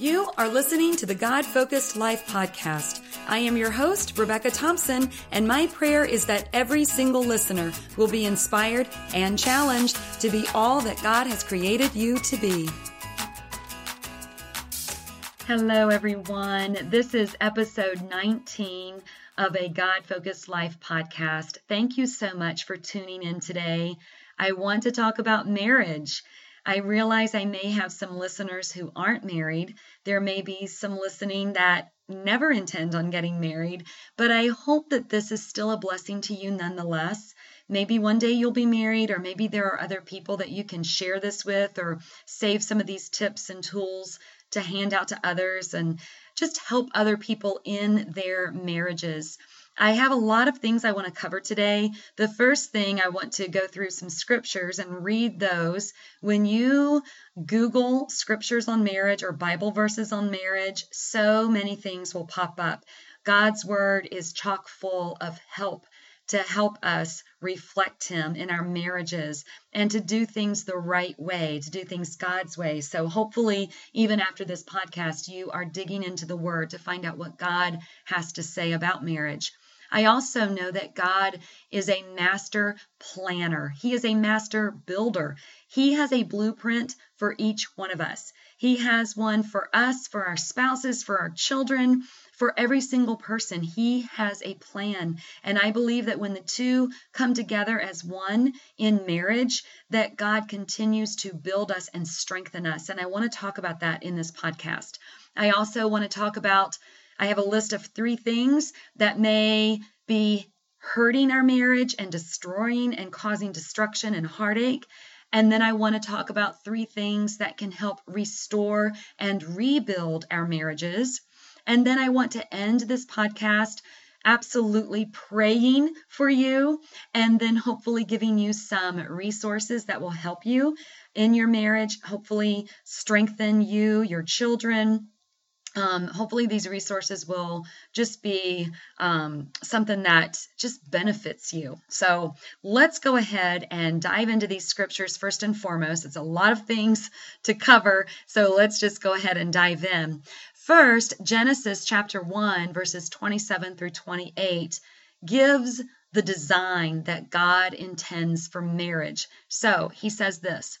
You are listening to the God Focused Life podcast. I am your host, Rebecca Thompson, and my prayer is that every single listener will be inspired and challenged to be all that God has created you to be. Hello, everyone. This is episode 19 of a God Focused Life podcast. Thank you so much for tuning in today. I want to talk about marriage. I realize I may have some listeners who aren't married. There may be some listening that never intend on getting married, but I hope that this is still a blessing to you nonetheless. Maybe one day you'll be married, or maybe there are other people that you can share this with, or save some of these tips and tools to hand out to others and just help other people in their marriages. I have a lot of things I want to cover today. The first thing I want to go through some scriptures and read those. When you Google scriptures on marriage or Bible verses on marriage, so many things will pop up. God's word is chock full of help to help us reflect Him in our marriages and to do things the right way, to do things God's way. So, hopefully, even after this podcast, you are digging into the Word to find out what God has to say about marriage. I also know that God is a master planner. He is a master builder. He has a blueprint for each one of us. He has one for us, for our spouses, for our children, for every single person. He has a plan. And I believe that when the two come together as one in marriage, that God continues to build us and strengthen us. And I want to talk about that in this podcast. I also want to talk about I have a list of three things that may be hurting our marriage and destroying and causing destruction and heartache. And then I want to talk about three things that can help restore and rebuild our marriages. And then I want to end this podcast absolutely praying for you and then hopefully giving you some resources that will help you in your marriage, hopefully strengthen you, your children, um, hopefully these resources will just be um, something that just benefits you. So let's go ahead and dive into these scriptures first and foremost. It's a lot of things to cover so let's just go ahead and dive in first genesis chapter 1 verses 27 through 28 gives the design that god intends for marriage. So he says this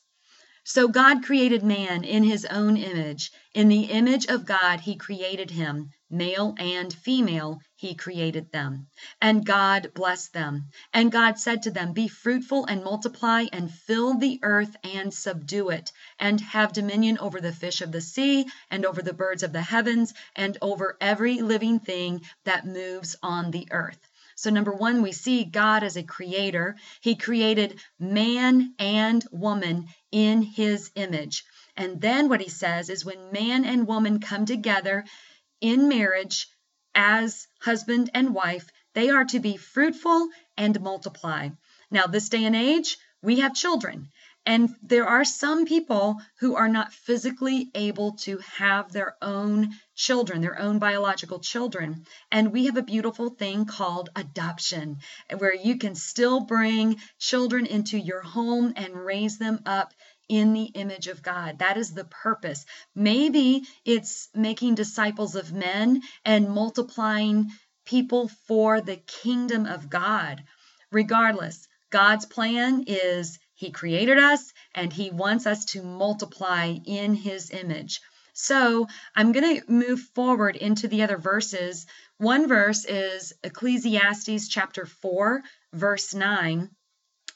so God created man in his own image. In the image of God he created him. Male and female he created them. And God blessed them. And God said to them, Be fruitful and multiply and fill the earth and subdue it, and have dominion over the fish of the sea, and over the birds of the heavens, and over every living thing that moves on the earth. So, number one, we see God as a creator. He created man and woman in his image. And then what he says is when man and woman come together in marriage as husband and wife, they are to be fruitful and multiply. Now, this day and age, we have children. And there are some people who are not physically able to have their own children, their own biological children. And we have a beautiful thing called adoption, where you can still bring children into your home and raise them up in the image of God. That is the purpose. Maybe it's making disciples of men and multiplying people for the kingdom of God. Regardless, God's plan is he created us and He wants us to multiply in His image. So I'm going to move forward into the other verses. One verse is Ecclesiastes chapter 4, verse 9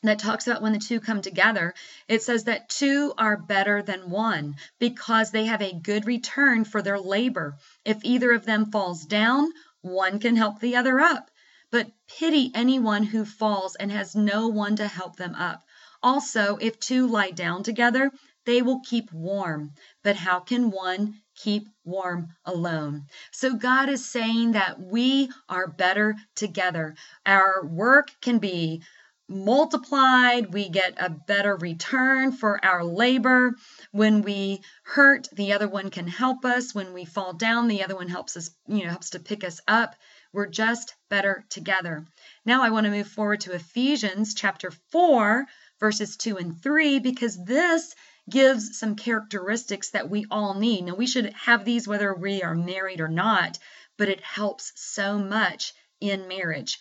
that talks about when the two come together. It says that two are better than one because they have a good return for their labor. If either of them falls down, one can help the other up. But pity anyone who falls and has no one to help them up. Also, if two lie down together, they will keep warm. But how can one keep warm alone? So, God is saying that we are better together. Our work can be multiplied, we get a better return for our labor. When we hurt, the other one can help us. When we fall down, the other one helps us, you know, helps to pick us up. We're just better together. Now I want to move forward to Ephesians chapter 4 verses 2 and 3, because this gives some characteristics that we all need. Now, we should have these whether we are married or not, but it helps so much in marriage.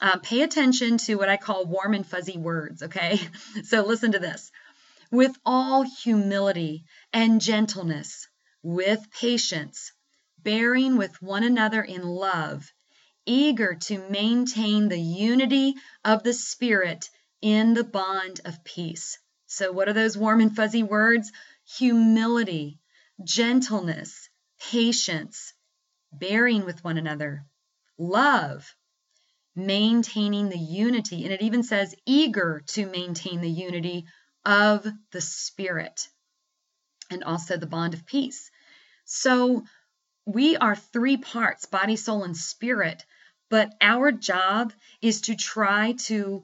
Uh, pay attention to what I call warm and fuzzy words, okay? So listen to this. With all humility and gentleness, with patience, bearing with one another in love, eager to maintain the unity of the Spirit in the bond of peace. So, what are those warm and fuzzy words? Humility, gentleness, patience, bearing with one another, love, maintaining the unity. And it even says eager to maintain the unity of the Spirit and also the bond of peace. So, we are three parts body, soul, and spirit but our job is to try to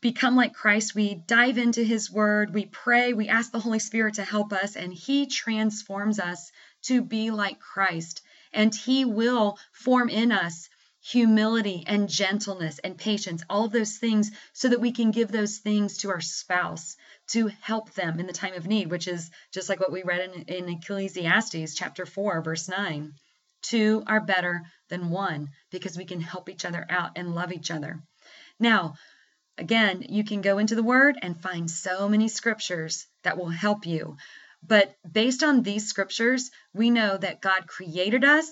become like Christ. We dive into His Word, we pray, we ask the Holy Spirit to help us, and He transforms us to be like Christ. And He will form in us humility and gentleness and patience, all of those things, so that we can give those things to our spouse to help them in the time of need, which is just like what we read in, in Ecclesiastes chapter 4, verse 9. Two are better than one because we can help each other out and love each other. Now, again, you can go into the Word and find so many scriptures that will help you. But based on these scriptures, we know that God created us.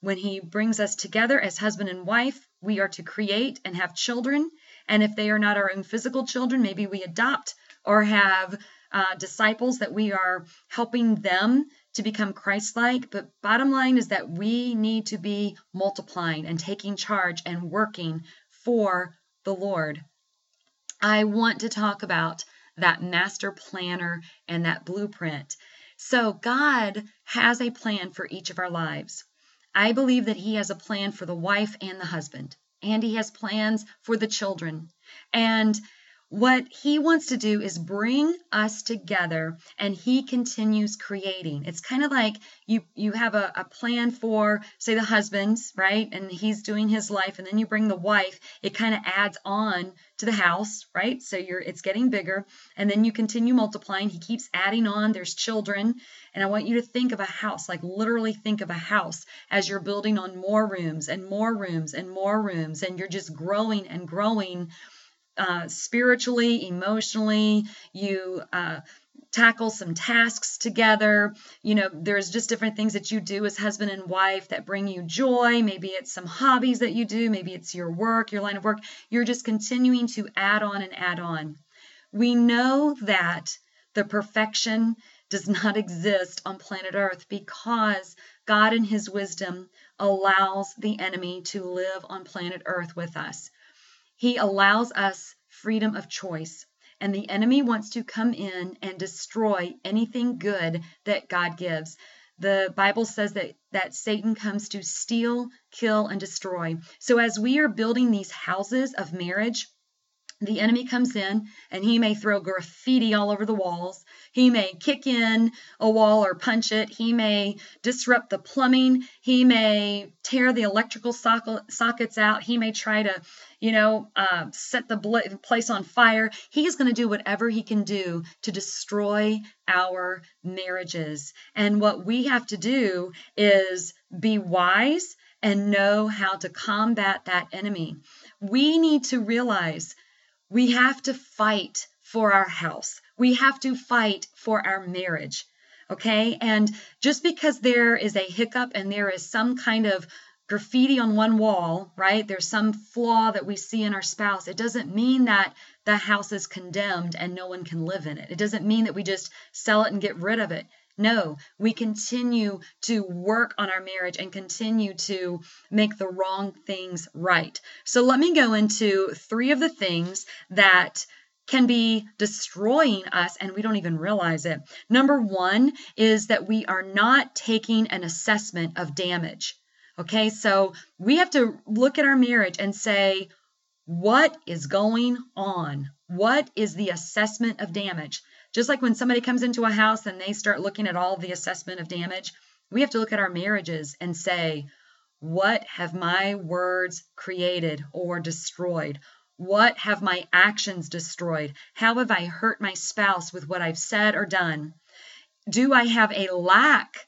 When He brings us together as husband and wife, we are to create and have children. And if they are not our own physical children, maybe we adopt or have uh, disciples that we are helping them to become Christ like. But bottom line is that we need to be multiplying and taking charge and working for the Lord. I want to talk about that master planner and that blueprint. So, God has a plan for each of our lives. I believe that He has a plan for the wife and the husband, and He has plans for the children. And what he wants to do is bring us together and he continues creating. It's kind of like you you have a, a plan for say the husbands, right? And he's doing his life and then you bring the wife, it kind of adds on to the house, right? So you're it's getting bigger and then you continue multiplying. He keeps adding on. There's children. And I want you to think of a house, like literally think of a house as you're building on more rooms and more rooms and more rooms and you're just growing and growing uh, spiritually, emotionally. You uh, tackle some tasks together. You know, there's just different things that you do as husband and wife that bring you joy. Maybe it's some hobbies that you do, maybe it's your work, your line of work. You're just continuing to add on and add on. We know that the perfection does not exist on planet Earth because God, in His wisdom, allows the enemy to live on planet Earth with us. He allows us freedom of choice. And the enemy wants to come in and destroy anything good that God gives. The Bible says that, that Satan comes to steal, kill, and destroy. So as we are building these houses of marriage, the enemy comes in and he may throw graffiti all over the walls. He may kick in a wall or punch it. He may disrupt the plumbing. He may tear the electrical sockets out. He may try to, you know, uh, set the place on fire. He is going to do whatever he can do to destroy our marriages. And what we have to do is be wise and know how to combat that enemy. We need to realize we have to fight for our house. We have to fight for our marriage. Okay. And just because there is a hiccup and there is some kind of graffiti on one wall, right? There's some flaw that we see in our spouse. It doesn't mean that the house is condemned and no one can live in it. It doesn't mean that we just sell it and get rid of it. No, we continue to work on our marriage and continue to make the wrong things right. So let me go into three of the things that can be destroying us and we don't even realize it. Number one is that we are not taking an assessment of damage. Okay, so we have to look at our marriage and say, what is going on? What is the assessment of damage? Just like when somebody comes into a house and they start looking at all the assessment of damage, we have to look at our marriages and say, what have my words created or destroyed? What have my actions destroyed? How have I hurt my spouse with what I've said or done? do I have a lack?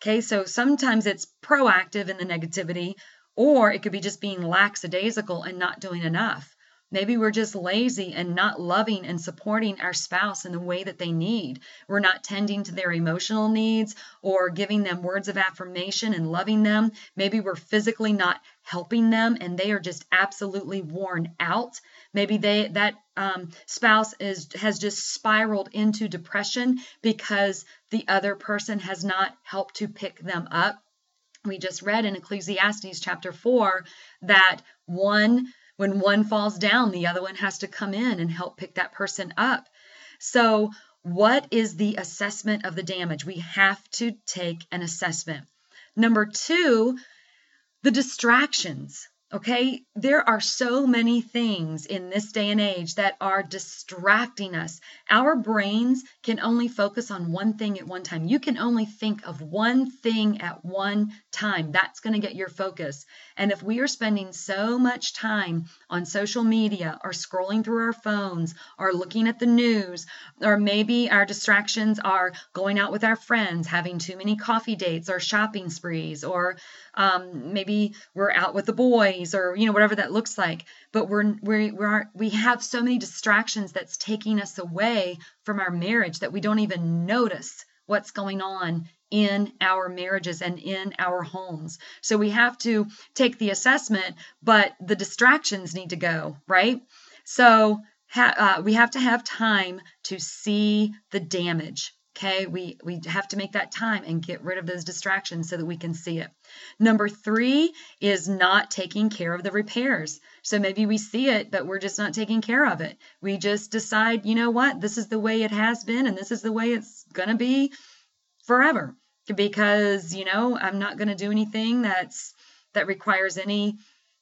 Okay, so sometimes it's proactive in the negativity, or it could be just being lackadaisical and not doing enough. Maybe we're just lazy and not loving and supporting our spouse in the way that they need. We're not tending to their emotional needs or giving them words of affirmation and loving them. Maybe we're physically not helping them and they are just absolutely worn out. Maybe they that um, spouse is has just spiraled into depression because the other person has not helped to pick them up. We just read in Ecclesiastes chapter 4 that one when one falls down, the other one has to come in and help pick that person up. So, what is the assessment of the damage? We have to take an assessment. Number two, the distractions. Okay, there are so many things in this day and age that are distracting us. Our brains can only focus on one thing at one time. You can only think of one thing at one time. That's going to get your focus. And if we are spending so much time on social media or scrolling through our phones or looking at the news, or maybe our distractions are going out with our friends, having too many coffee dates or shopping sprees, or um, maybe we're out with the boys or you know whatever that looks like but we're we we're we have so many distractions that's taking us away from our marriage that we don't even notice what's going on in our marriages and in our homes. So we have to take the assessment, but the distractions need to go, right? So ha- uh, we have to have time to see the damage. Okay, we, we have to make that time and get rid of those distractions so that we can see it. Number three is not taking care of the repairs. So maybe we see it, but we're just not taking care of it. We just decide, you know what, this is the way it has been and this is the way it's going to be forever because, you know, I'm not going to do anything that's that requires any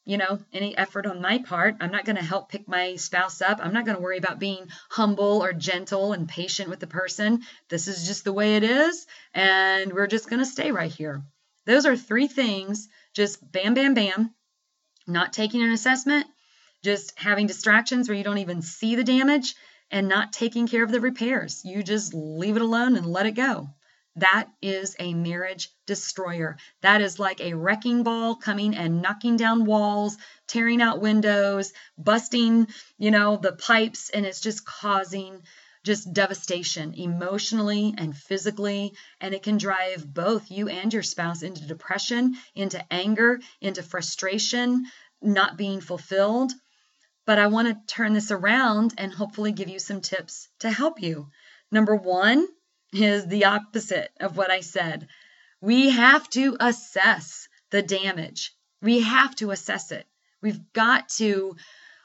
you know, any effort on my part. I'm not going to help pick my spouse up. I'm not going to worry about being humble or gentle and patient with the person. This is just the way it is, and we're just going to stay right here. Those are three things just bam, bam, bam, not taking an assessment, just having distractions where you don't even see the damage, and not taking care of the repairs. You just leave it alone and let it go. That is a marriage destroyer. That is like a wrecking ball coming and knocking down walls, tearing out windows, busting, you know, the pipes, and it's just causing just devastation emotionally and physically. And it can drive both you and your spouse into depression, into anger, into frustration, not being fulfilled. But I want to turn this around and hopefully give you some tips to help you. Number one, is the opposite of what I said. We have to assess the damage. We have to assess it. We've got to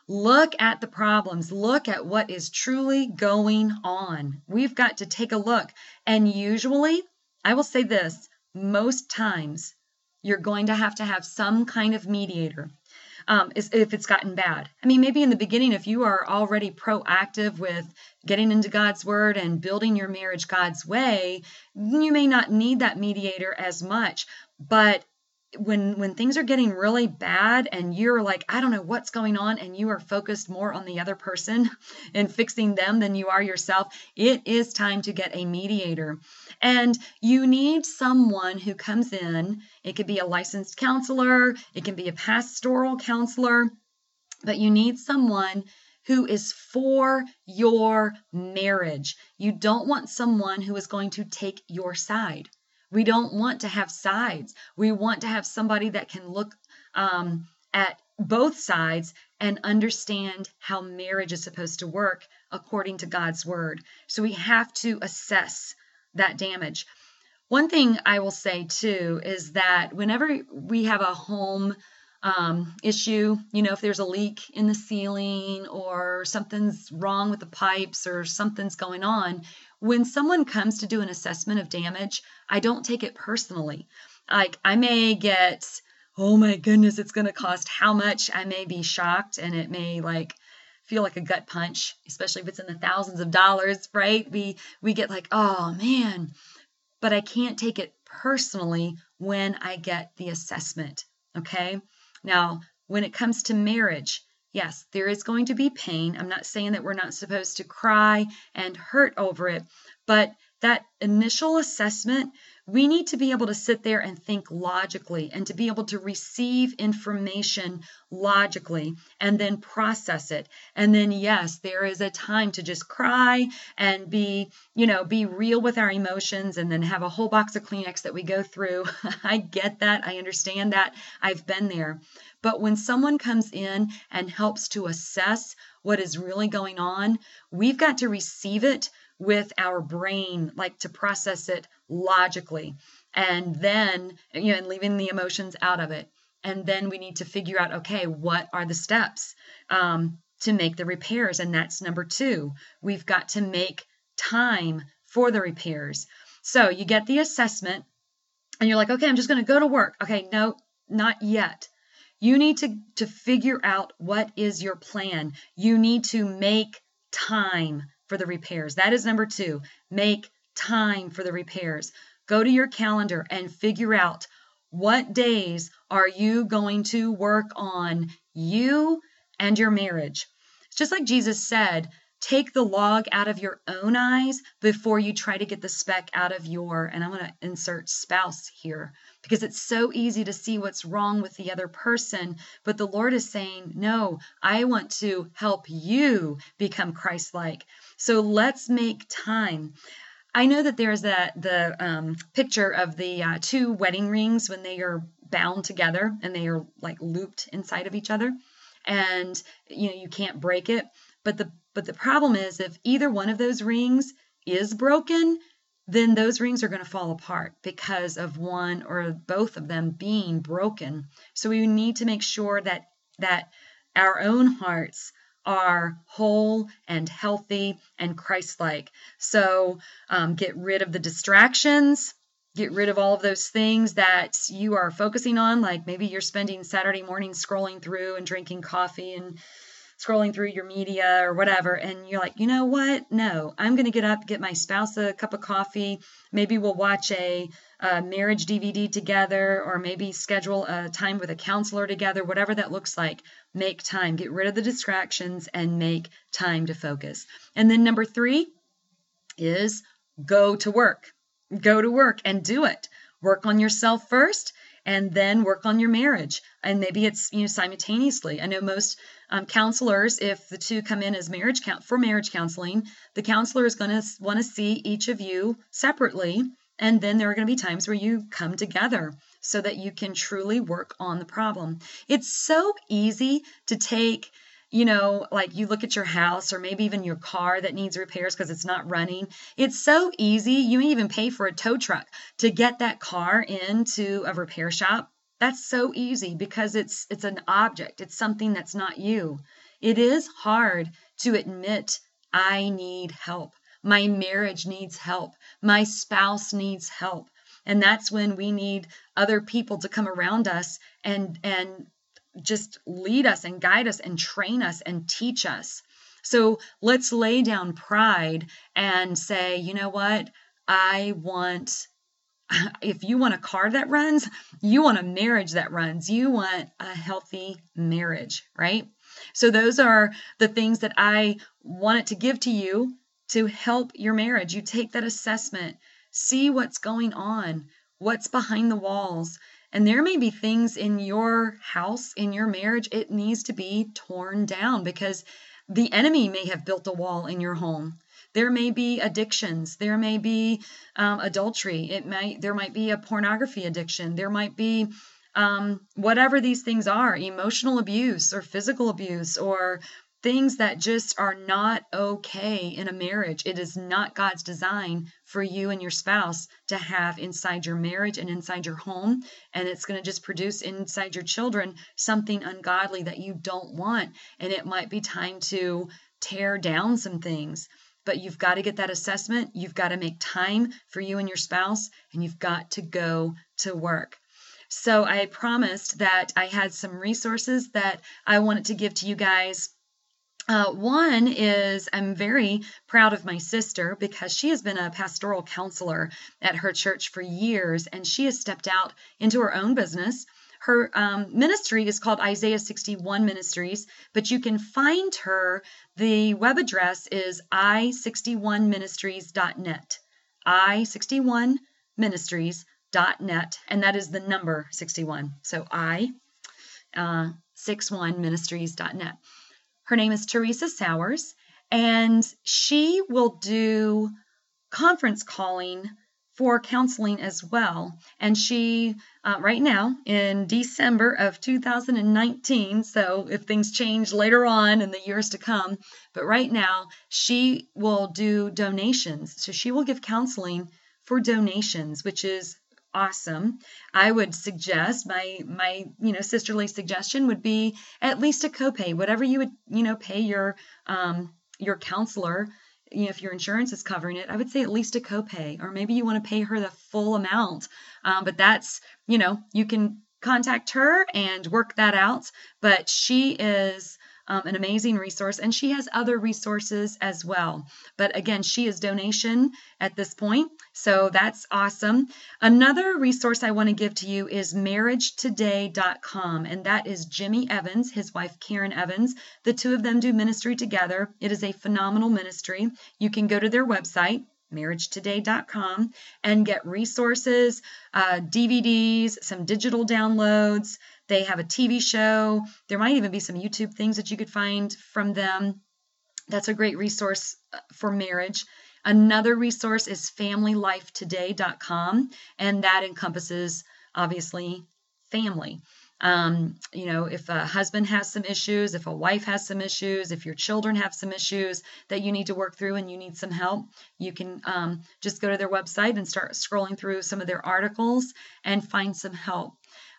look at the problems, look at what is truly going on. We've got to take a look. And usually, I will say this most times, you're going to have to have some kind of mediator um, is if it's gotten bad. I mean, maybe in the beginning, if you are already proactive with getting into God's word and building your marriage God's way, you may not need that mediator as much. But when when things are getting really bad and you're like i don't know what's going on and you are focused more on the other person and fixing them than you are yourself it is time to get a mediator. And you need someone who comes in. It could be a licensed counselor it can be a pastoral counselor but you need someone who is for your marriage. You don't want someone who is going to take your side we don't want to have sides. We want to have somebody that can look um, at both sides and understand how marriage is supposed to work according to God's word. So we have to assess that damage. One thing I will say too is that whenever we have a home um, issue, you know, if there's a leak in the ceiling or something's wrong with the pipes or something's going on, when someone comes to do an assessment of damage, I don't take it personally. Like I may get, oh my goodness, it's going to cost how much? I may be shocked and it may like feel like a gut punch, especially if it's in the thousands of dollars, right? We we get like, "Oh man." But I can't take it personally when I get the assessment, okay? Now, when it comes to marriage, Yes, there is going to be pain. I'm not saying that we're not supposed to cry and hurt over it, but that initial assessment, we need to be able to sit there and think logically and to be able to receive information logically and then process it. And then, yes, there is a time to just cry and be, you know, be real with our emotions and then have a whole box of Kleenex that we go through. I get that. I understand that. I've been there. But when someone comes in and helps to assess what is really going on, we've got to receive it with our brain, like to process it logically, and then, you know, and leaving the emotions out of it. And then we need to figure out, okay, what are the steps um, to make the repairs? And that's number two. We've got to make time for the repairs. So you get the assessment, and you're like, okay, I'm just going to go to work. Okay, no, not yet. You need to, to figure out what is your plan. You need to make time for the repairs. That is number two. Make time for the repairs. Go to your calendar and figure out what days are you going to work on you and your marriage. It's just like Jesus said, take the log out of your own eyes before you try to get the speck out of your, and I'm going to insert spouse here because it's so easy to see what's wrong with the other person. But the Lord is saying, no, I want to help you become Christ like. So let's make time. I know that there's that the um, picture of the uh, two wedding rings when they are bound together and they are like looped inside of each other, and you know you can't break it. But the but the problem is if either one of those rings is broken, then those rings are going to fall apart because of one or both of them being broken. So we need to make sure that that our own hearts are whole and healthy and Christ like. So um, get rid of the distractions, get rid of all of those things that you are focusing on. Like maybe you're spending Saturday morning scrolling through and drinking coffee and scrolling through your media or whatever, and you're like, you know what? No, I'm going to get up, get my spouse a cup of coffee. Maybe we'll watch a, a marriage DVD together, or maybe schedule a time with a counselor together, whatever that looks like. Make time, get rid of the distractions, and make time to focus. And then number three is go to work. Go to work and do it. Work on yourself first and then work on your marriage. And maybe it's you know simultaneously. I know most um, counselors if the two come in as marriage count for marriage counseling the counselor is going to want to see each of you separately and then there are going to be times where you come together so that you can truly work on the problem. It's so easy to take you know, like you look at your house or maybe even your car that needs repairs because it's not running. It's so easy. You even pay for a tow truck to get that car into a repair shop. That's so easy because it's it's an object. It's something that's not you. It is hard to admit I need help. My marriage needs help. My spouse needs help. And that's when we need other people to come around us and and just lead us and guide us and train us and teach us. So let's lay down pride and say, you know what? I want, if you want a car that runs, you want a marriage that runs, you want a healthy marriage, right? So those are the things that I wanted to give to you to help your marriage. You take that assessment, see what's going on, what's behind the walls, and there may be things in your house, in your marriage, it needs to be torn down because the enemy may have built a wall in your home. There may be addictions. There may be um, adultery. It might there might be a pornography addiction. There might be um, whatever these things are, emotional abuse or physical abuse or things that just are not okay in a marriage. It is not God's design for you and your spouse to have inside your marriage and inside your home. And it's going to just produce inside your children something ungodly that you don't want. And it might be time to tear down some things. But you've got to get that assessment. You've got to make time for you and your spouse, and you've got to go to work. So I promised that I had some resources that I wanted to give to you guys uh, one is I'm very proud of my sister because she has been a pastoral counselor at her church for years and she has stepped out into her own business. Her um, ministry is called Isaiah 61 Ministries, but you can find her. The web address is i61ministries.net i61ministries.net, and that is the number 61. So I, uh, 61ministries.net. Her name is Teresa Sowers, and she will do conference calling for counseling as well. And she, uh, right now in December of 2019, so if things change later on in the years to come, but right now she will do donations. So she will give counseling for donations, which is awesome. I would suggest my my you know sisterly suggestion would be at least a copay, whatever you would you know pay your um, your counselor you know, if your insurance is covering it, I would say at least a copay, or maybe you want to pay her the full amount. Um, but that's, you know, you can contact her and work that out. But she is um, an amazing resource, and she has other resources as well. But again, she is donation at this point, so that's awesome. Another resource I want to give to you is marriagetoday.com, and that is Jimmy Evans, his wife Karen Evans. The two of them do ministry together. It is a phenomenal ministry. You can go to their website, marriagetoday.com and get resources, uh, DVDs, some digital downloads, they have a TV show. There might even be some YouTube things that you could find from them. That's a great resource uh, for marriage. Another resource is familylifetoday.com, and that encompasses obviously family. Um, you know, if a husband has some issues, if a wife has some issues, if your children have some issues that you need to work through and you need some help, you can um, just go to their website and start scrolling through some of their articles and find some help.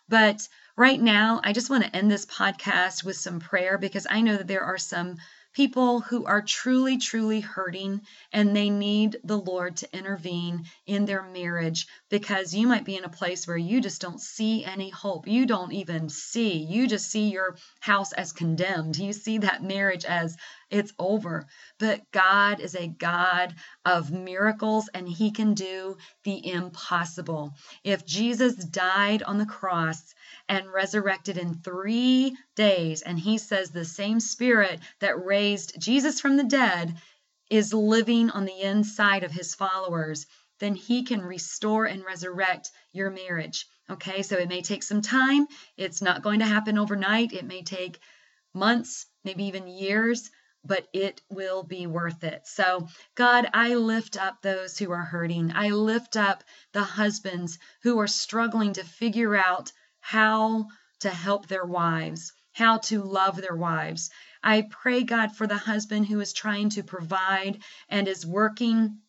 But Right now, I just want to end this podcast with some prayer because I know that there are some people who are truly, truly hurting and they need the Lord to intervene in their marriage because you might be in a place where you just don't see any hope. You don't even see. You just see your house as condemned. You see that marriage as it's over. But God is a God of miracles and He can do the impossible. If Jesus died on the cross, and resurrected in three days. And he says the same spirit that raised Jesus from the dead is living on the inside of his followers. Then he can restore and resurrect your marriage. Okay, so it may take some time. It's not going to happen overnight. It may take months, maybe even years, but it will be worth it. So, God, I lift up those who are hurting. I lift up the husbands who are struggling to figure out how to help their wives, how to love their wives. I pray, God, for the husband who is trying to provide and is working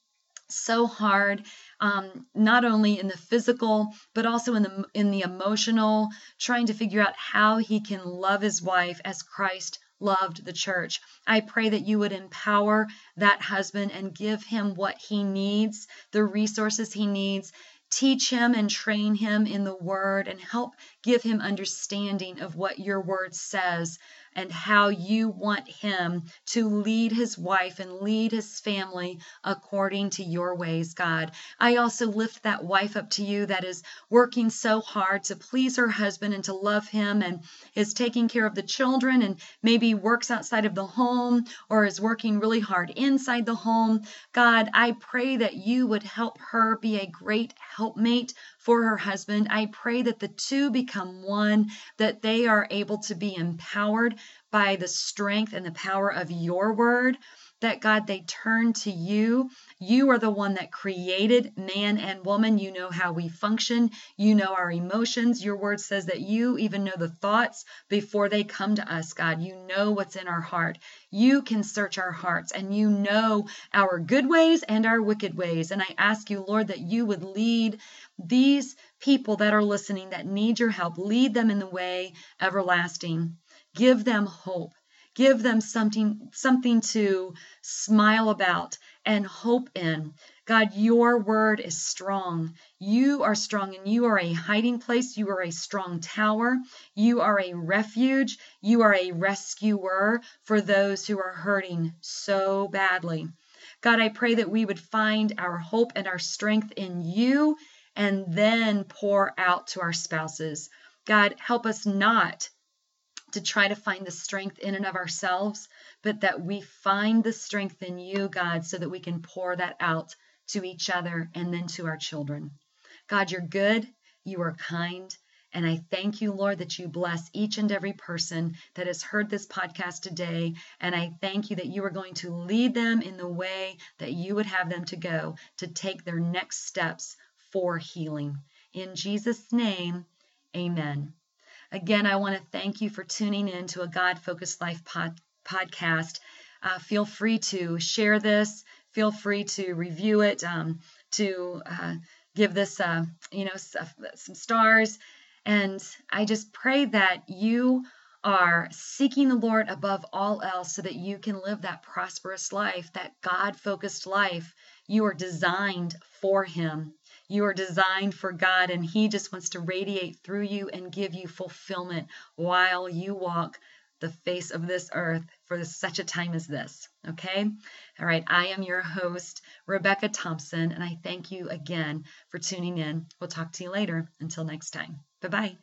so hard um, not only in the physical but also in the in the emotional trying to figure out how he can love his wife as christ loved the church i pray that you would empower that husband and give him what he needs the resources he needs Teach him and train him in the word and help give him understanding of what your word says and how you want him to lead his wife and lead his family according to your ways, God. I also lift that wife up to you that is working so hard to please her husband and to love him and is taking care of the children and maybe works outside of the home or is working really hard inside the home. God, I pray that you would help her be a great helpmate for her husband. I pray that the two become one, that they are able to be empowered by the strength and the power of your word that God, they turn to you. You are the one that created man and woman. You know how we function. You know our emotions. Your word says that you even know the thoughts before they come to us, God. You know what's in our heart. You can search our hearts and you know our good ways and our wicked ways. And I ask you, Lord, that you would lead these people that are listening that need your help, lead them in the way everlasting. Give them hope. Give them something something to smile about and hope in. God, your word is strong. You are strong and you are a hiding place. You are a strong tower. You are a refuge. You are a rescuer for those who are hurting so badly. God, I pray that we would find our hope and our strength in you and then pour out to our spouses. God, help us not to try to find the strength in and of ourselves, but that we find the strength in you, God, so that we can pour that out to each other, and then to our children. God, you're good, you are kind, and I thank you, Lord, that you bless each and every person that has heard this podcast today. And I thank you that you are going to lead them in the way that you would have them to go to take their next steps for healing. In Jesus' name, amen. Again, I want to thank you for tuning in to a God Focused Life pod- podcast. Uh, feel free to share this. Feel free to review it, um, to uh, give this, uh, you know, some stars. And I just pray that you are seeking the Lord above all else so that you can live that prosperous life, that God focused life. You are designed for Him. You are designed for God, and He just wants to radiate through you and give you fulfillment while you walk the face of this earth for such a time as this. Okay? All right. I am your host, Rebecca Thompson, and I thank you again for tuning in. We'll talk to you later. Until next time. Bye bye.